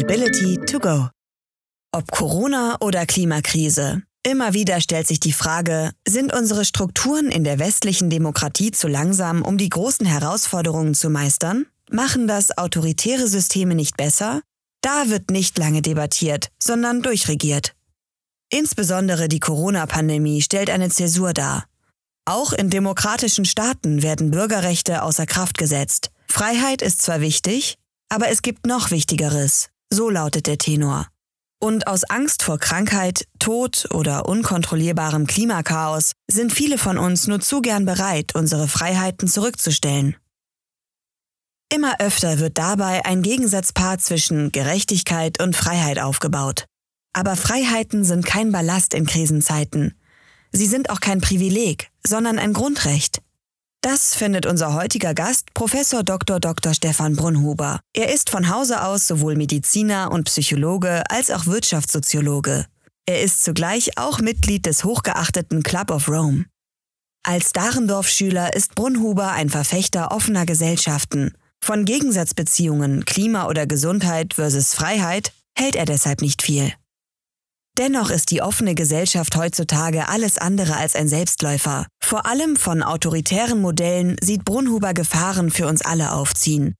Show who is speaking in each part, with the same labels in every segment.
Speaker 1: Sustainability to go. Ob Corona oder Klimakrise, immer wieder stellt sich die Frage, sind unsere Strukturen in der westlichen Demokratie zu langsam, um die großen Herausforderungen zu meistern? Machen das autoritäre Systeme nicht besser? Da wird nicht lange debattiert, sondern durchregiert. Insbesondere die Corona-Pandemie stellt eine Zäsur dar. Auch in demokratischen Staaten werden Bürgerrechte außer Kraft gesetzt. Freiheit ist zwar wichtig, aber es gibt noch Wichtigeres. So lautet der Tenor. Und aus Angst vor Krankheit, Tod oder unkontrollierbarem Klimakaos sind viele von uns nur zu gern bereit, unsere Freiheiten zurückzustellen. Immer öfter wird dabei ein Gegensatzpaar zwischen Gerechtigkeit und Freiheit aufgebaut. Aber Freiheiten sind kein Ballast in Krisenzeiten. Sie sind auch kein Privileg, sondern ein Grundrecht. Das findet unser heutiger Gast, Professor Dr. Dr. Stefan Brunhuber. Er ist von Hause aus sowohl Mediziner und Psychologe als auch Wirtschaftssoziologe. Er ist zugleich auch Mitglied des hochgeachteten Club of Rome. Als Dahrendorf-Schüler ist Brunhuber ein Verfechter offener Gesellschaften. Von Gegensatzbeziehungen, Klima oder Gesundheit versus Freiheit hält er deshalb nicht viel. Dennoch ist die offene Gesellschaft heutzutage alles andere als ein Selbstläufer. Vor allem von autoritären Modellen sieht Brunhuber Gefahren für uns alle aufziehen.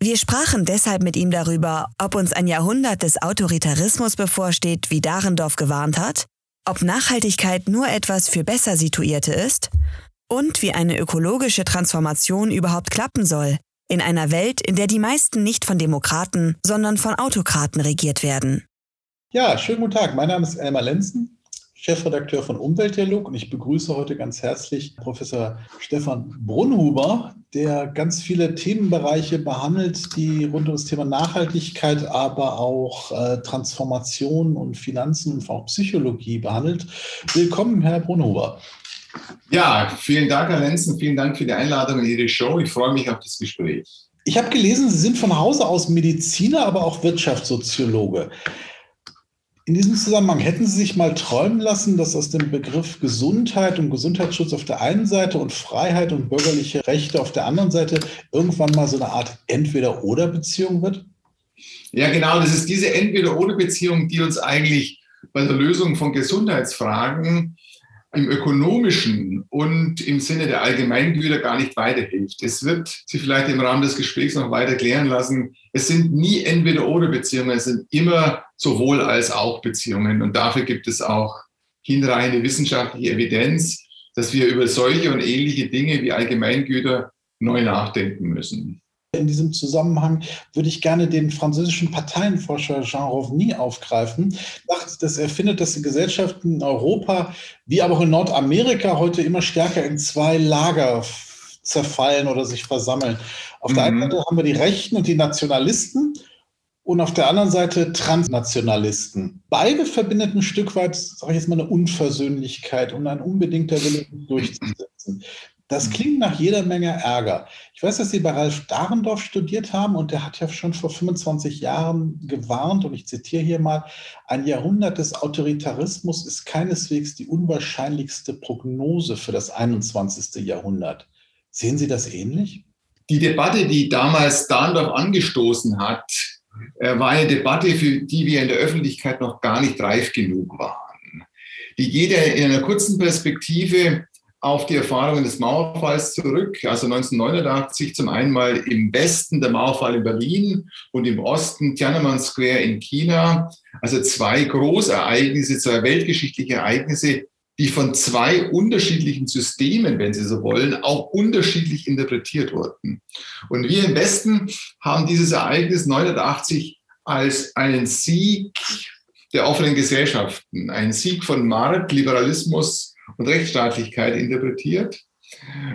Speaker 1: Wir sprachen deshalb mit ihm darüber, ob uns ein Jahrhundert des Autoritarismus bevorsteht, wie Dahrendorf gewarnt hat, ob Nachhaltigkeit nur etwas für besser Situierte ist und wie eine ökologische Transformation überhaupt klappen soll, in einer Welt, in der die meisten nicht von Demokraten, sondern von Autokraten regiert werden.
Speaker 2: Ja, schönen guten Tag. Mein Name ist Elmar Lenzen, Chefredakteur von Umweltdialog und ich begrüße heute ganz herzlich Professor Stefan Brunhuber, der ganz viele Themenbereiche behandelt, die rund um das Thema Nachhaltigkeit, aber auch äh, Transformation und Finanzen und auch Psychologie behandelt. Willkommen, Herr Brunhuber.
Speaker 3: Ja, vielen Dank, Herr Lenzen. Vielen Dank für die Einladung in Ihre Show. Ich freue mich auf das Gespräch.
Speaker 2: Ich habe gelesen, Sie sind von Hause aus Mediziner, aber auch Wirtschaftssoziologe. In diesem Zusammenhang hätten Sie sich mal träumen lassen, dass aus dem Begriff Gesundheit und Gesundheitsschutz auf der einen Seite und Freiheit und bürgerliche Rechte auf der anderen Seite irgendwann mal so eine Art Entweder-Oder-Beziehung wird?
Speaker 3: Ja, genau. Das ist diese Entweder-Oder-Beziehung, die uns eigentlich bei der Lösung von Gesundheitsfragen im ökonomischen und im Sinne der Allgemeingüter gar nicht weiterhilft. Es wird sich vielleicht im Rahmen des Gesprächs noch weiter klären lassen. Es sind nie Entweder-Oder-Beziehungen, es sind immer sowohl als auch Beziehungen. Und dafür gibt es auch hinreichende wissenschaftliche Evidenz, dass wir über solche und ähnliche Dinge wie Allgemeingüter neu nachdenken müssen.
Speaker 2: In diesem Zusammenhang würde ich gerne den französischen Parteienforscher Jean Rovny aufgreifen. Dass er findet, dass die Gesellschaften in Europa wie aber auch in Nordamerika heute immer stärker in zwei Lager zerfallen oder sich versammeln. Auf mhm. der einen mhm. Seite haben wir die Rechten und die Nationalisten und auf der anderen Seite Transnationalisten. Beide verbindet ein Stück weit, sage ich jetzt mal, eine Unversöhnlichkeit und ein unbedingter Wille durchzusetzen. Das mhm. klingt nach jeder Menge Ärger. Ich weiß, dass Sie bei Ralf Dahrendorf studiert haben und der hat ja schon vor 25 Jahren gewarnt, und ich zitiere hier mal, ein Jahrhundert des Autoritarismus ist keineswegs die unwahrscheinlichste Prognose für das 21. Jahrhundert. Sehen Sie das ähnlich?
Speaker 3: Die Debatte, die damals Dahrendorf angestoßen hat, äh, war eine Debatte, für die wir in der Öffentlichkeit noch gar nicht reif genug waren. Die geht in einer kurzen Perspektive auf die Erfahrungen des Mauerfalls zurück. Also 1989 zum einen mal im Westen der Mauerfall in Berlin und im Osten Tiananmen Square in China. Also zwei Großereignisse, zwei weltgeschichtliche Ereignisse, die von zwei unterschiedlichen Systemen, wenn Sie so wollen, auch unterschiedlich interpretiert wurden. Und wir im Westen haben dieses Ereignis 1989 als einen Sieg der offenen Gesellschaften, einen Sieg von Markt, Liberalismus, und Rechtsstaatlichkeit interpretiert,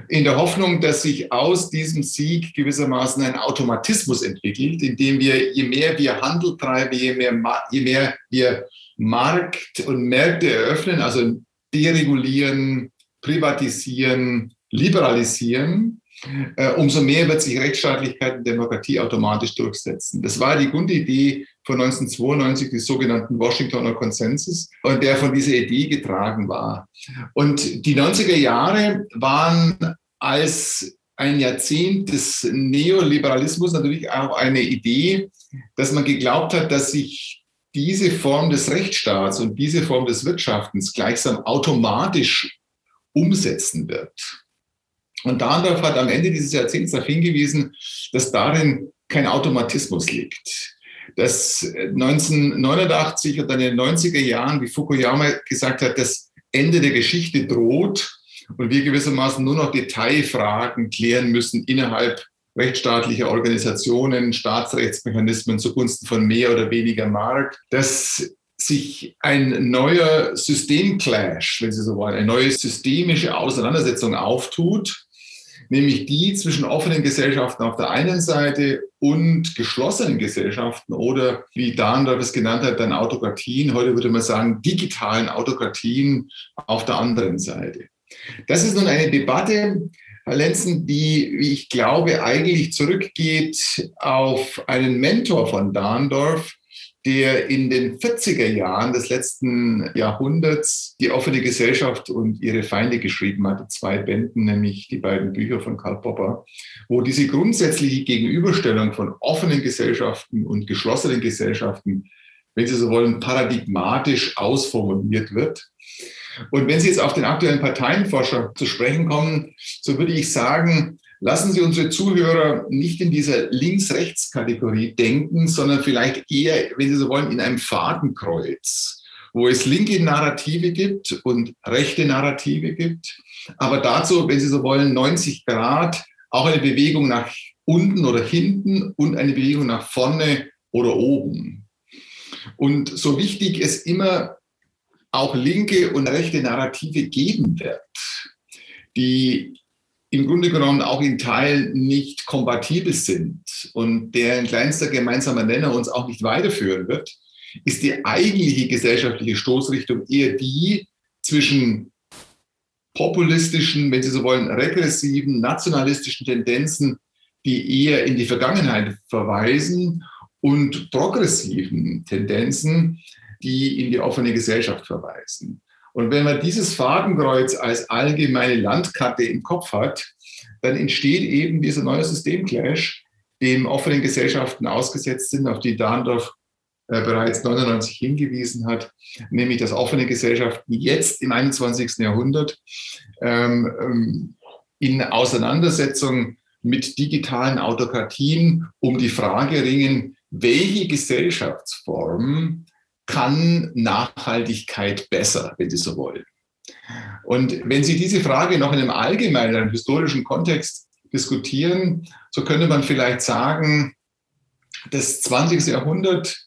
Speaker 3: in der Hoffnung, dass sich aus diesem Sieg gewissermaßen ein Automatismus entwickelt, indem wir, je mehr wir Handel treiben, je mehr, je mehr wir Markt und Märkte eröffnen, also deregulieren, privatisieren, liberalisieren, äh, umso mehr wird sich Rechtsstaatlichkeit und Demokratie automatisch durchsetzen. Das war die Grundidee von 1992, des sogenannten Washingtoner Konsensus, und der von dieser Idee getragen war. Und die 90er Jahre waren als ein Jahrzehnt des Neoliberalismus natürlich auch eine Idee, dass man geglaubt hat, dass sich diese Form des Rechtsstaats und diese Form des Wirtschaftens gleichsam automatisch umsetzen wird. Und Dahndorf hat am Ende dieses Jahrzehnts darauf hingewiesen, dass darin kein Automatismus liegt. Dass 1989 und dann in den 90er Jahren, wie Fukuyama gesagt hat, das Ende der Geschichte droht und wir gewissermaßen nur noch Detailfragen klären müssen innerhalb rechtsstaatlicher Organisationen, Staatsrechtsmechanismen zugunsten von mehr oder weniger Markt, dass sich ein neuer Systemclash, wenn Sie so wollen, eine neue systemische Auseinandersetzung auftut, nämlich die zwischen offenen Gesellschaften auf der einen Seite und geschlossenen Gesellschaften oder, wie Dahndorf es genannt hat, dann Autokratien, heute würde man sagen digitalen Autokratien auf der anderen Seite. Das ist nun eine Debatte, Herr Lenzen, die, wie ich glaube, eigentlich zurückgeht auf einen Mentor von Dahndorf, der in den 40er Jahren des letzten Jahrhunderts die offene Gesellschaft und ihre Feinde geschrieben hatte, zwei Bänden, nämlich die beiden Bücher von Karl Popper, wo diese grundsätzliche Gegenüberstellung von offenen Gesellschaften und geschlossenen Gesellschaften, wenn Sie so wollen, paradigmatisch ausformuliert wird. Und wenn Sie jetzt auf den aktuellen Parteienforscher zu sprechen kommen, so würde ich sagen, lassen Sie unsere Zuhörer nicht in dieser Links-Rechts-Kategorie denken, sondern vielleicht eher, wenn Sie so wollen, in einem Fadenkreuz, wo es linke Narrative gibt und rechte Narrative gibt. Aber dazu, wenn Sie so wollen, 90 Grad, auch eine Bewegung nach unten oder hinten und eine Bewegung nach vorne oder oben. Und so wichtig es immer auch linke und rechte Narrative geben wird, die im Grunde genommen auch in Teilen nicht kompatibel sind und deren kleinster gemeinsamer Nenner uns auch nicht weiterführen wird, ist die eigentliche gesellschaftliche Stoßrichtung eher die zwischen populistischen, wenn Sie so wollen, regressiven, nationalistischen Tendenzen, die eher in die Vergangenheit verweisen und progressiven Tendenzen, die in die offene Gesellschaft verweisen. Und wenn man dieses Fadenkreuz als allgemeine Landkarte im Kopf hat, dann entsteht eben dieser neue Systemclash, dem offenen Gesellschaften ausgesetzt sind, auf die Dahndorf äh, bereits 99 hingewiesen hat, nämlich dass offene Gesellschaften jetzt im 21. Jahrhundert ähm, ähm, in Auseinandersetzung mit digitalen Autokratien um die Frage ringen, welche Gesellschaftsform kann Nachhaltigkeit besser, wenn Sie so wollen? Und wenn Sie diese Frage noch in einem allgemeinen historischen Kontext diskutieren, so könnte man vielleicht sagen, das 20. Jahrhundert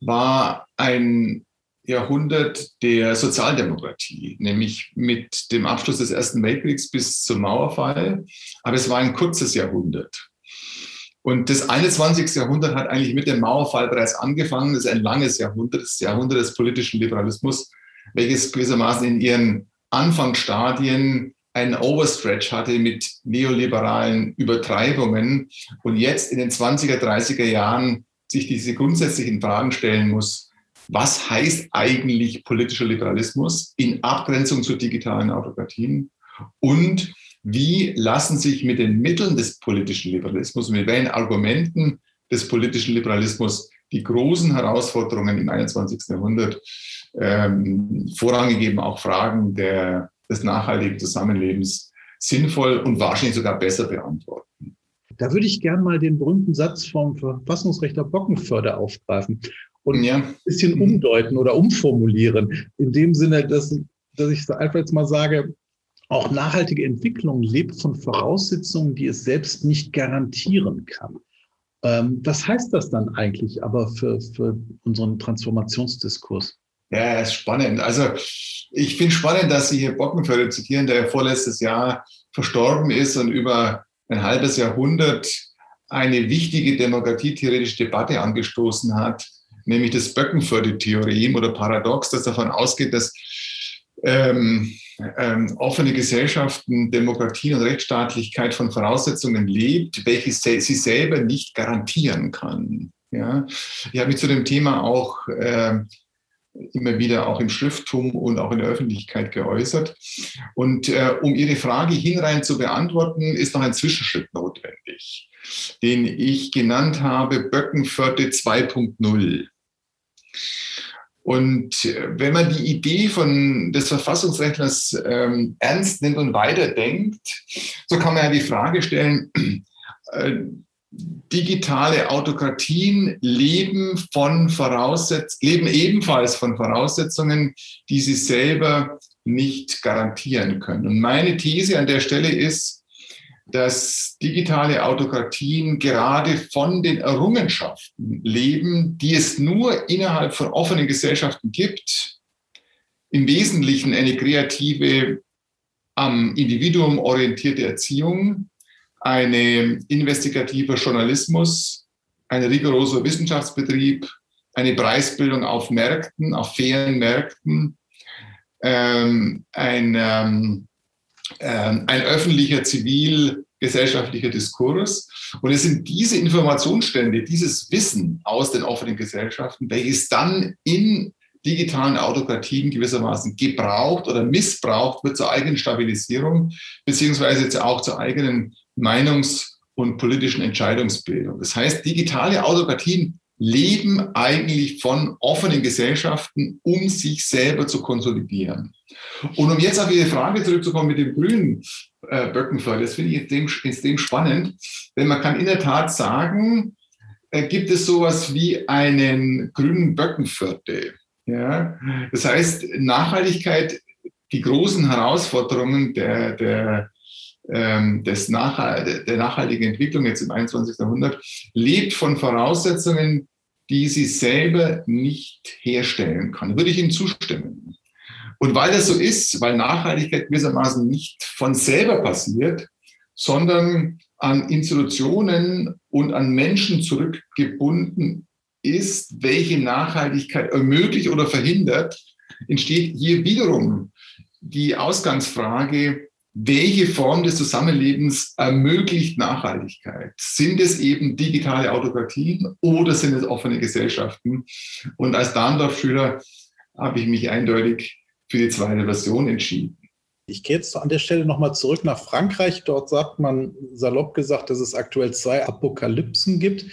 Speaker 3: war ein Jahrhundert der Sozialdemokratie, nämlich mit dem Abschluss des Ersten Weltkriegs bis zum Mauerfall. Aber es war ein kurzes Jahrhundert. Und das 21. Jahrhundert hat eigentlich mit dem Mauerfall bereits angefangen. Das ist ein langes Jahrhundert, das Jahrhundert des politischen Liberalismus, welches gewissermaßen in ihren Anfangsstadien einen Overstretch hatte mit neoliberalen Übertreibungen und jetzt in den 20er, 30er Jahren sich diese grundsätzlichen Fragen stellen muss, was heißt eigentlich politischer Liberalismus in Abgrenzung zu digitalen Autokratien und wie lassen sich mit den Mitteln des politischen Liberalismus, mit welchen Argumenten des politischen Liberalismus die großen Herausforderungen im 21. Jahrhundert, ähm, vorrangig eben auch Fragen der, des nachhaltigen Zusammenlebens, sinnvoll und wahrscheinlich sogar besser beantworten.
Speaker 2: Da würde ich gerne mal den berühmten Satz vom Verfassungsrechter Bockenförder aufgreifen und ja. ein bisschen umdeuten oder umformulieren. In dem Sinne, dass, dass ich einfach jetzt mal sage, auch nachhaltige Entwicklung lebt von Voraussetzungen, die es selbst nicht garantieren kann. Ähm, was heißt das dann eigentlich aber für, für unseren Transformationsdiskurs?
Speaker 3: Ja, ist spannend. Also ich finde spannend, dass Sie hier Bockenförde zitieren, der vorletztes Jahr verstorben ist und über ein halbes Jahrhundert eine wichtige demokratietheoretische Debatte angestoßen hat, nämlich das Böckenförde-Theorem oder Paradox, das davon ausgeht, dass ähm, ähm, offene Gesellschaften, Demokratie und Rechtsstaatlichkeit von Voraussetzungen lebt, welche sie selber nicht garantieren kann. Ja? Ich habe mich zu dem Thema auch äh, immer wieder auch im Schrifttum und auch in der Öffentlichkeit geäußert. Und äh, um Ihre Frage hinrein zu beantworten, ist noch ein Zwischenschritt notwendig, den ich genannt habe Böckenförde 2.0. Und äh, wenn man die Idee von, des Verfassungsrechtlers ähm, ernst nimmt und weiterdenkt, so kann man ja die Frage stellen, äh, digitale Autokratien leben von Voraussetz leben ebenfalls von Voraussetzungen, die sie selber nicht garantieren können. Und meine These an der Stelle ist, dass digitale Autokratien gerade von den Errungenschaften leben, die es nur innerhalb von offenen Gesellschaften gibt. Im Wesentlichen eine kreative, am Individuum orientierte Erziehung, eine investigativer Journalismus, ein rigoroser Wissenschaftsbetrieb, eine Preisbildung auf Märkten, auf fairen Märkten, ähm, ein, ähm, äh, ein öffentlicher zivil-gesellschaftlicher Diskurs. Und es sind diese Informationsstände, dieses Wissen aus den offenen Gesellschaften, welches dann in digitalen Autokratien gewissermaßen gebraucht oder missbraucht wird zur eigenen Stabilisierung, beziehungsweise auch zur eigenen Meinungs- und politischen Entscheidungsbildung. Das heißt, digitale Autokratien leben eigentlich von offenen Gesellschaften, um sich selber zu konsolidieren. Und um jetzt auf Ihre Frage zurückzukommen mit dem grünen äh, Böckenfeuer, das finde ich extrem, extrem spannend, denn man kann in der Tat sagen, äh, gibt es sowas wie einen grünen Böckenviertel. Ja? Das heißt, Nachhaltigkeit, die großen Herausforderungen der, der des Nachhalt, der nachhaltigen Entwicklung jetzt im 21. Jahrhundert lebt von Voraussetzungen, die sie selber nicht herstellen kann. Würde ich Ihnen zustimmen. Und weil das so ist, weil Nachhaltigkeit gewissermaßen nicht von selber passiert, sondern an Institutionen und an Menschen zurückgebunden ist, welche Nachhaltigkeit ermöglicht oder verhindert, entsteht hier wiederum die Ausgangsfrage, welche Form des Zusammenlebens ermöglicht Nachhaltigkeit? Sind es eben digitale Autokratien oder sind es offene Gesellschaften? Und als Darmdorf-Schüler habe ich mich eindeutig für die zweite Version entschieden.
Speaker 2: Ich gehe jetzt an der Stelle nochmal zurück nach Frankreich. Dort sagt man salopp gesagt, dass es aktuell zwei Apokalypsen gibt.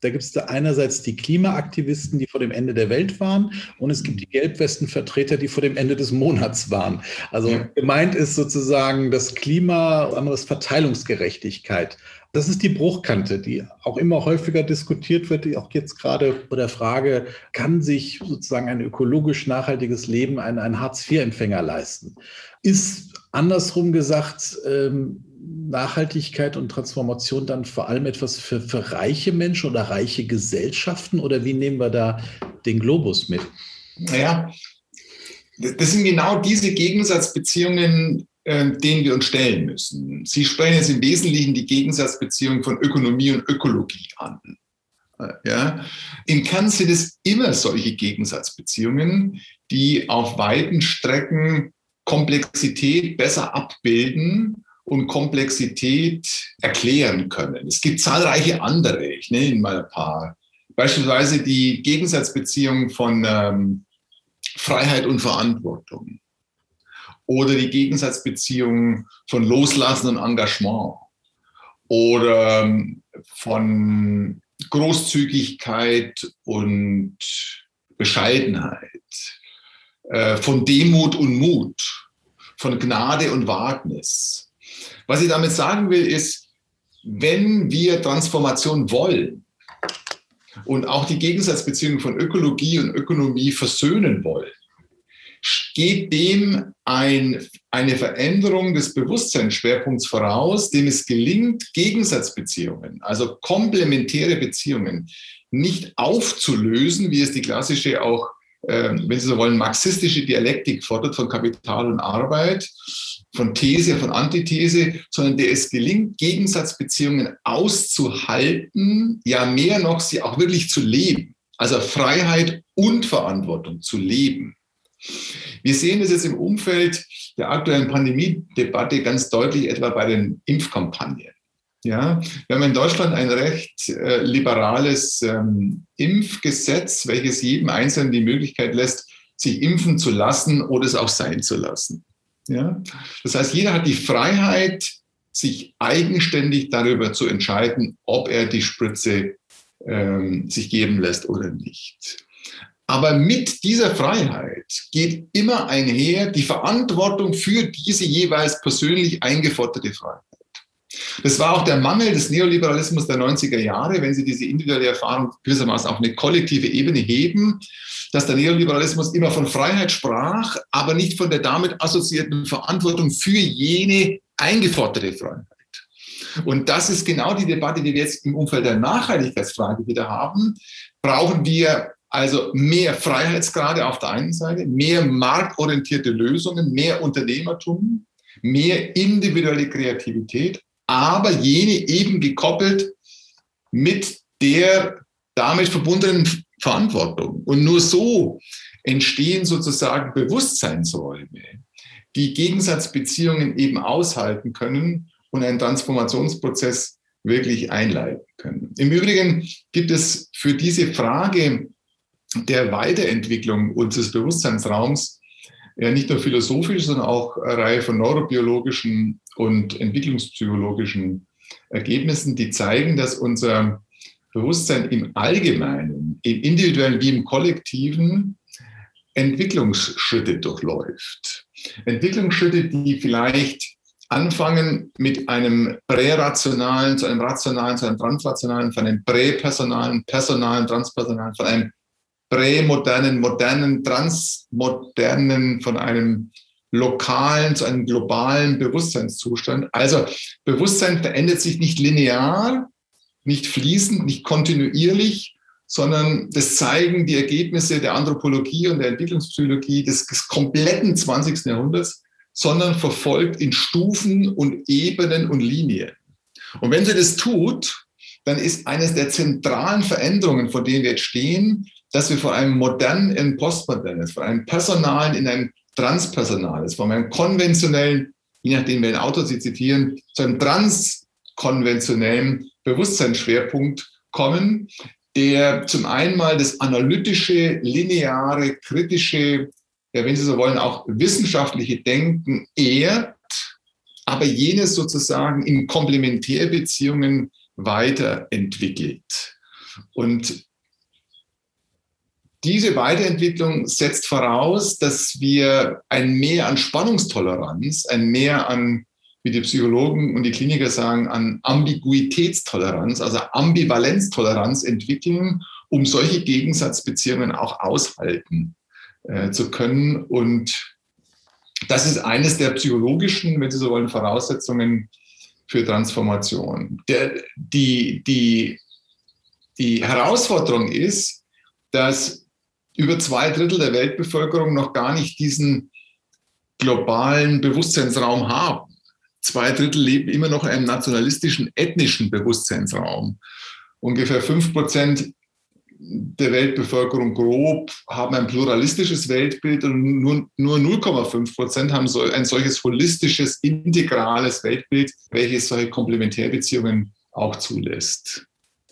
Speaker 2: Da gibt es da einerseits die Klimaaktivisten, die vor dem Ende der Welt waren, und es gibt die Gelbwestenvertreter, die vor dem Ende des Monats waren. Also ja. gemeint ist sozusagen das Klima, anderes Verteilungsgerechtigkeit. Das ist die Bruchkante, die auch immer häufiger diskutiert wird, die auch jetzt gerade bei der Frage, kann sich sozusagen ein ökologisch nachhaltiges Leben ein, ein Hartz-IV-Empfänger leisten? Ist andersrum gesagt, ähm, Nachhaltigkeit und Transformation dann vor allem etwas für, für reiche Menschen oder reiche Gesellschaften oder wie nehmen wir da den Globus mit?
Speaker 3: Naja, das sind genau diese Gegensatzbeziehungen, äh, denen wir uns stellen müssen. Sie sprechen jetzt im Wesentlichen die Gegensatzbeziehung von Ökonomie und Ökologie an. Äh, ja? Im Kern sind es immer solche Gegensatzbeziehungen, die auf weiten Strecken Komplexität besser abbilden und Komplexität erklären können. Es gibt zahlreiche andere, ich nenne Ihnen mal ein paar. Beispielsweise die Gegensatzbeziehung von ähm, Freiheit und Verantwortung oder die Gegensatzbeziehung von Loslassen und Engagement oder ähm, von Großzügigkeit und Bescheidenheit, äh, von Demut und Mut, von Gnade und Wagnis. Was ich damit sagen will, ist, wenn wir Transformation wollen und auch die Gegensatzbeziehung von Ökologie und Ökonomie versöhnen wollen, geht dem ein, eine Veränderung des Bewusstseinsschwerpunkts voraus, dem es gelingt, Gegensatzbeziehungen, also komplementäre Beziehungen, nicht aufzulösen, wie es die klassische auch, wenn Sie so wollen, marxistische Dialektik fordert von Kapital und Arbeit, von These, von Antithese, sondern der es gelingt, Gegensatzbeziehungen auszuhalten, ja mehr noch, sie auch wirklich zu leben. Also Freiheit und Verantwortung zu leben. Wir sehen das jetzt im Umfeld der aktuellen Pandemiedebatte ganz deutlich, etwa bei den Impfkampagnen. Ja, wir haben in Deutschland ein recht äh, liberales ähm, Impfgesetz, welches jedem Einzelnen die Möglichkeit lässt, sich impfen zu lassen oder es auch sein zu lassen. Ja? Das heißt, jeder hat die Freiheit, sich eigenständig darüber zu entscheiden, ob er die Spritze ähm, sich geben lässt oder nicht. Aber mit dieser Freiheit geht immer einher die Verantwortung für diese jeweils persönlich eingeforderte Freiheit. Das war auch der Mangel des Neoliberalismus der 90er Jahre, wenn Sie diese individuelle Erfahrung gewissermaßen auf eine kollektive Ebene heben, dass der Neoliberalismus immer von Freiheit sprach, aber nicht von der damit assoziierten Verantwortung für jene eingeforderte Freiheit. Und das ist genau die Debatte, die wir jetzt im Umfeld der Nachhaltigkeitsfrage wieder haben. Brauchen wir also mehr Freiheitsgrade auf der einen Seite, mehr marktorientierte Lösungen, mehr Unternehmertum, mehr individuelle Kreativität, aber jene eben gekoppelt mit der damit verbundenen Verantwortung. Und nur so entstehen sozusagen Bewusstseinsräume, die Gegensatzbeziehungen eben aushalten können und einen Transformationsprozess wirklich einleiten können. Im Übrigen gibt es für diese Frage der Weiterentwicklung unseres Bewusstseinsraums ja nicht nur philosophisch, sondern auch eine Reihe von neurobiologischen und entwicklungspsychologischen Ergebnissen, die zeigen, dass unser Bewusstsein im Allgemeinen, im individuellen wie im kollektiven, Entwicklungsschritte durchläuft. Entwicklungsschritte, die vielleicht anfangen mit einem prärationalen, zu einem rationalen, zu einem transrationalen, von einem präpersonalen, personalen, transpersonalen, von einem prämodernen, modernen, transmodernen, von einem lokalen zu einem globalen Bewusstseinszustand. Also Bewusstsein verändert sich nicht linear, nicht fließend, nicht kontinuierlich, sondern das zeigen die Ergebnisse der Anthropologie und der Entwicklungspsychologie des, des kompletten 20. Jahrhunderts, sondern verfolgt in Stufen und Ebenen und Linien. Und wenn sie das tut, dann ist eines der zentralen Veränderungen, vor denen wir jetzt stehen, dass wir von einem modernen in postmodernes, von einem personalen in ein transpersonales, von einem konventionellen, je nachdem, welchen Autor Sie zitieren, zu einem transkonventionellen Bewusstseinsschwerpunkt kommen, der zum einen mal das analytische, lineare, kritische, ja, wenn Sie so wollen, auch wissenschaftliche Denken ehrt, aber jenes sozusagen in Komplementärbeziehungen weiterentwickelt. Und diese Weiterentwicklung setzt voraus, dass wir ein Mehr an Spannungstoleranz, ein Mehr an, wie die Psychologen und die Kliniker sagen, an Ambiguitätstoleranz, also Ambivalenztoleranz entwickeln, um solche Gegensatzbeziehungen auch aushalten äh, zu können. Und das ist eines der psychologischen, wenn Sie so wollen, Voraussetzungen für Transformation. Der, die, die, die Herausforderung ist, dass über zwei Drittel der Weltbevölkerung noch gar nicht diesen globalen Bewusstseinsraum haben. Zwei Drittel leben immer noch in einem nationalistischen, ethnischen Bewusstseinsraum. Ungefähr fünf Prozent der Weltbevölkerung grob haben ein pluralistisches Weltbild und nur, nur 0,5 Prozent haben so ein solches holistisches, integrales Weltbild, welches solche Komplementärbeziehungen auch zulässt.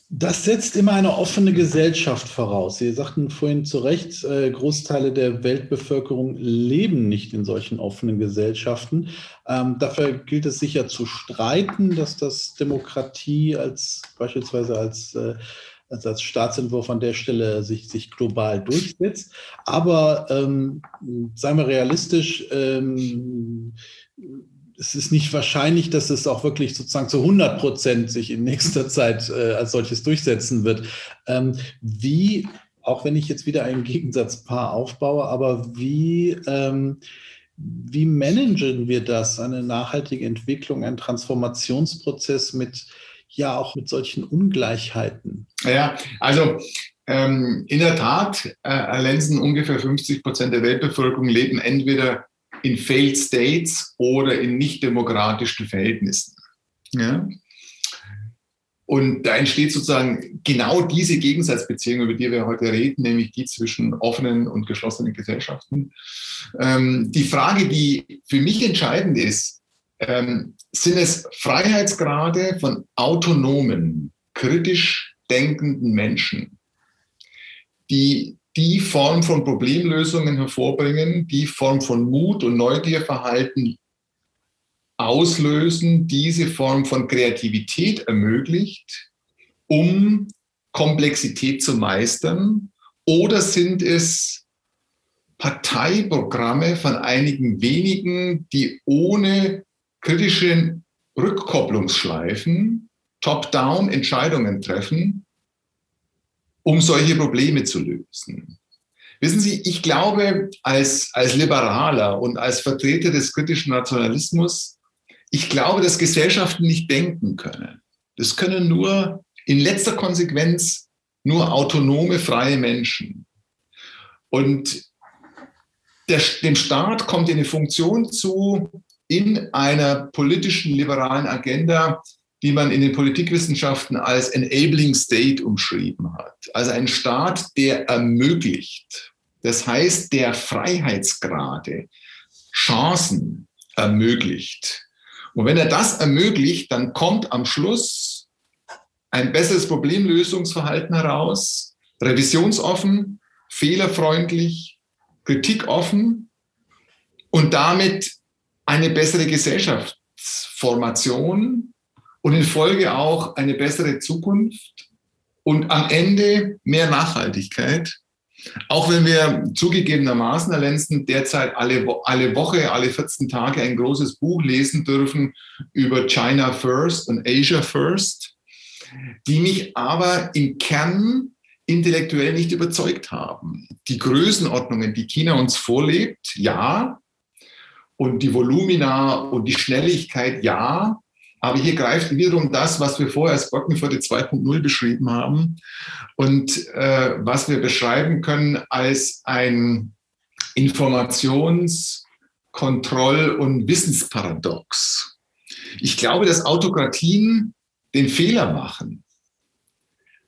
Speaker 2: Das setzt immer eine offene Gesellschaft voraus. Sie sagten vorhin zu Recht, äh, Großteile der Weltbevölkerung leben nicht in solchen offenen Gesellschaften. Ähm, dafür gilt es sicher zu streiten, dass das Demokratie als beispielsweise als äh, als, Staatsentwurf an der Stelle sich, sich global durchsetzt. Aber ähm, seien wir realistisch, ähm, es ist nicht wahrscheinlich, dass es auch wirklich sozusagen zu 100 Prozent sich in nächster Zeit äh, als solches durchsetzen wird. Ähm, wie, auch wenn ich jetzt wieder ein Gegensatzpaar aufbaue, aber wie, ähm, wie managen wir das, eine nachhaltige Entwicklung, einen Transformationsprozess mit, ja, auch mit solchen Ungleichheiten?
Speaker 3: Ja, also ähm, in der Tat, äh, Lenzen, ungefähr 50 Prozent der Weltbevölkerung leben entweder in Failed States oder in nicht demokratischen Verhältnissen. Ja? Und da entsteht sozusagen genau diese Gegensatzbeziehung, über die wir heute reden, nämlich die zwischen offenen und geschlossenen Gesellschaften. Ähm, die Frage, die für mich entscheidend ist, ähm, sind es Freiheitsgrade von autonomen, kritisch denkenden Menschen, die die Form von Problemlösungen hervorbringen, die Form von Mut und Neugierverhalten auslösen, diese Form von Kreativität ermöglicht, um Komplexität zu meistern? Oder sind es Parteiprogramme von einigen wenigen, die ohne kritische Rückkopplungsschleifen top-down Entscheidungen treffen, um solche Probleme zu lösen. Wissen Sie, ich glaube, als, als Liberaler und als Vertreter des kritischen Nationalismus, ich glaube, dass Gesellschaften nicht denken können. Das können nur in letzter Konsequenz nur autonome, freie Menschen. Und der, dem Staat kommt eine Funktion zu in einer politischen liberalen Agenda, die man in den Politikwissenschaften als Enabling State umschrieben hat. Also ein Staat, der ermöglicht. Das heißt, der Freiheitsgrade, Chancen ermöglicht. Und wenn er das ermöglicht, dann kommt am Schluss ein besseres Problemlösungsverhalten heraus, revisionsoffen, fehlerfreundlich, kritikoffen und damit eine bessere Gesellschaftsformation und in Folge auch eine bessere Zukunft und am Ende mehr Nachhaltigkeit. Auch wenn wir zugegebenermaßen, Herr Lenzen, derzeit alle, alle Woche, alle 14 Tage ein großes Buch lesen dürfen über China First und Asia First, die mich aber im Kern intellektuell nicht überzeugt haben. Die Größenordnungen, die China uns vorlebt, ja. Und die Volumina und die Schnelligkeit, ja. Aber hier greift wiederum das, was wir vorher als Bockenförde 2.0 beschrieben haben und äh, was wir beschreiben können als ein Informations-, Kontroll- und Wissensparadox. Ich glaube, dass Autokratien den Fehler machen,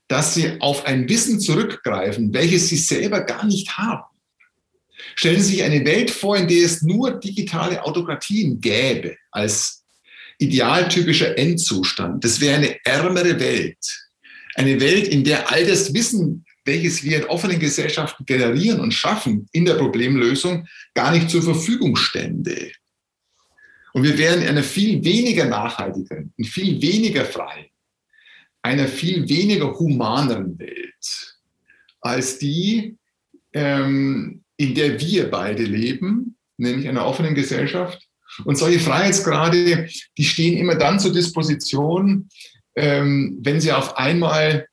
Speaker 3: dass sie auf ein Wissen zurückgreifen, welches sie selber gar nicht haben. Stellen Sie sich eine Welt vor, in der es nur digitale Autokratien gäbe als idealtypischer Endzustand. Das wäre eine ärmere Welt. Eine Welt, in der all das Wissen, welches wir in offenen Gesellschaften generieren und schaffen in der Problemlösung, gar nicht zur Verfügung stände. Und wir wären in einer viel weniger nachhaltigen, viel weniger freien, einer viel weniger humaneren Welt als die, ähm, in der wir beide leben, nämlich einer offenen Gesellschaft. Und solche Freiheitsgrade, die stehen immer dann zur Disposition, ähm, wenn sie auf einmal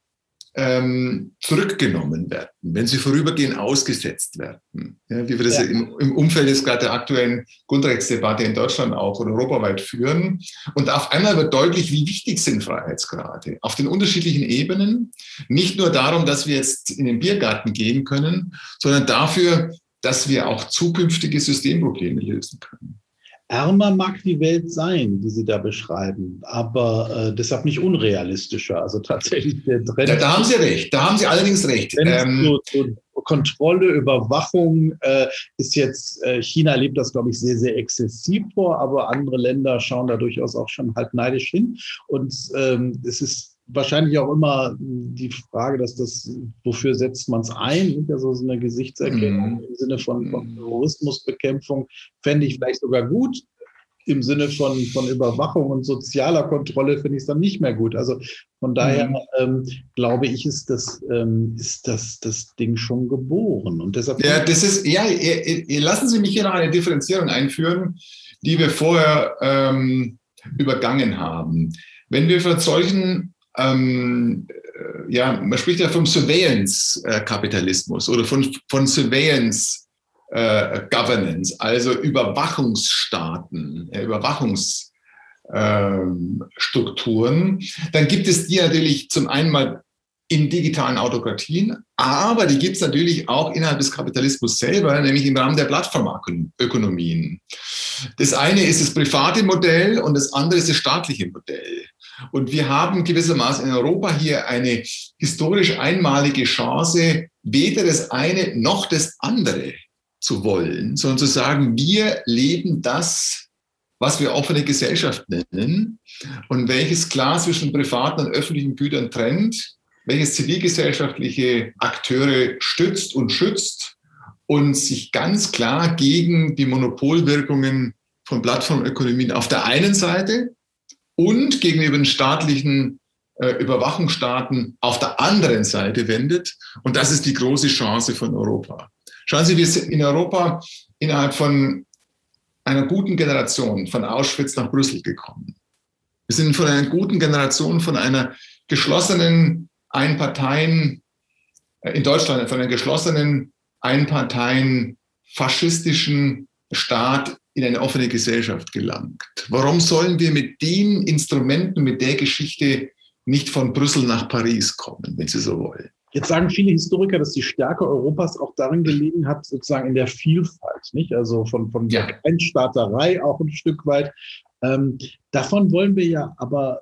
Speaker 3: ähm, zurückgenommen werden, wenn sie vorübergehend ausgesetzt werden. Ja, wie wir das ja. im, im, Umfeld jetzt gerade der aktuellen Grundrechtsdebatte in Deutschland auch oder europaweit führen. Und auf einmal wird deutlich, wie wichtig sind Freiheitsgrade auf den unterschiedlichen Ebenen. Nicht nur darum, dass wir jetzt in den Biergarten gehen können, sondern dafür, dass wir auch zukünftige Systemprobleme lösen können.
Speaker 2: Ärmer mag die Welt sein, die Sie da beschreiben, aber äh, deshalb nicht unrealistischer. Also tatsächlich der
Speaker 3: Trend. Da, da haben Sie recht, da haben Sie allerdings recht.
Speaker 2: Ähm, so, so Kontrolle, Überwachung äh, ist jetzt, äh, China lebt das, glaube ich, sehr, sehr exzessiv vor, aber andere Länder schauen da durchaus auch schon halb neidisch hin. Und ähm, es ist wahrscheinlich auch immer die Frage, dass das, wofür setzt man es ein? Ja so eine Gesichtserkennung mm. im Sinne von, von mhm. Terrorismusbekämpfung, fände ich vielleicht sogar gut. Im Sinne von, von Überwachung und sozialer Kontrolle finde ich es dann nicht mehr gut. Also von daher mhm. ähm, glaube ich, ist das, ähm, ist das, das Ding schon geboren. Und deshalb
Speaker 3: ja, das ist, ja, lassen Sie mich hier noch eine Differenzierung einführen, die wir vorher ähm, übergangen haben. Wenn wir von solchen ähm, äh, ja, man spricht ja vom Surveillance-Kapitalismus oder von, von Surveillance äh, also Überwachungsstaaten, Überwachungsstrukturen, ähm, dann gibt es die natürlich zum einen mal in digitalen Autokratien, aber die gibt es natürlich auch innerhalb des Kapitalismus selber, nämlich im Rahmen der Plattformökonomien. Das eine ist das private Modell und das andere ist das staatliche Modell. Und wir haben gewissermaßen in Europa hier eine historisch einmalige Chance, weder das eine noch das andere zu wollen, sondern zu sagen, wir leben das, was wir offene Gesellschaft nennen. Und welches klar zwischen privaten und öffentlichen Gütern trennt, welches zivilgesellschaftliche Akteure stützt und schützt und sich ganz klar gegen die Monopolwirkungen von Plattformökonomien auf der einen Seite und gegenüber den staatlichen äh, Überwachungsstaaten auf der anderen Seite wendet. Und das ist die große Chance von Europa. Schauen Sie, wir sind in Europa innerhalb von einer guten Generation von Auschwitz nach Brüssel gekommen. Wir sind von einer guten Generation, von einer geschlossenen Einparteien, äh, in Deutschland, von einer geschlossenen Einparteien faschistischen Staat in eine offene Gesellschaft gelangt. Warum sollen wir mit den Instrumenten, mit der Geschichte nicht von Brüssel nach Paris kommen, wenn Sie so wollen?
Speaker 2: Jetzt sagen viele Historiker, dass die Stärke Europas auch darin gelegen hat, sozusagen in der Vielfalt, nicht? Also von, von ja. der Einstaaterei auch ein Stück weit. Ähm, davon wollen wir ja aber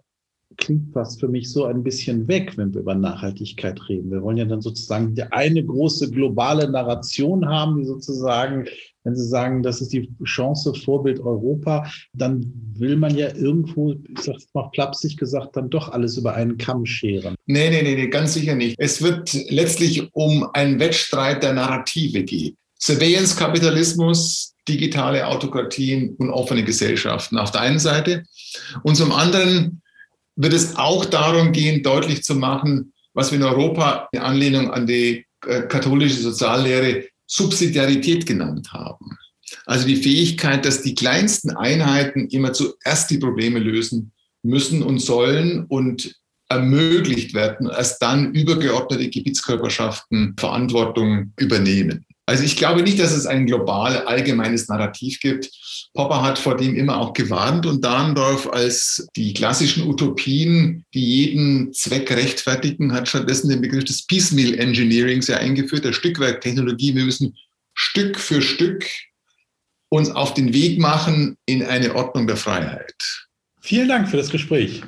Speaker 2: klingt fast für mich so ein bisschen weg, wenn wir über Nachhaltigkeit reden. Wir wollen ja dann sozusagen eine große globale Narration haben, die sozusagen, wenn Sie sagen, das ist die Chance, Vorbild Europa, dann will man ja irgendwo, ich sage es mal flapsig gesagt, dann doch alles über einen Kamm scheren.
Speaker 3: Nee, nee, nee, nee, ganz sicher nicht. Es wird letztlich um einen Wettstreit der Narrative gehen. Surveillance-Kapitalismus, digitale Autokratien und offene Gesellschaften auf der einen Seite und zum anderen wird es auch darum gehen, deutlich zu machen, was wir in Europa in Anlehnung an die äh, katholische Soziallehre Subsidiarität genannt haben. Also die Fähigkeit, dass die kleinsten Einheiten immer zuerst die Probleme lösen müssen und sollen und ermöglicht werden, erst dann übergeordnete Gebietskörperschaften Verantwortung übernehmen. Also ich glaube nicht, dass es ein global allgemeines Narrativ gibt. Popper hat vor dem immer auch gewarnt und Dahndorf als die klassischen Utopien, die jeden Zweck rechtfertigen, hat stattdessen den Begriff des Piecemeal Engineerings ja eingeführt, der Stückwerktechnologie. Wir müssen Stück für Stück uns auf den Weg machen in eine Ordnung der Freiheit.
Speaker 2: Vielen Dank für das Gespräch.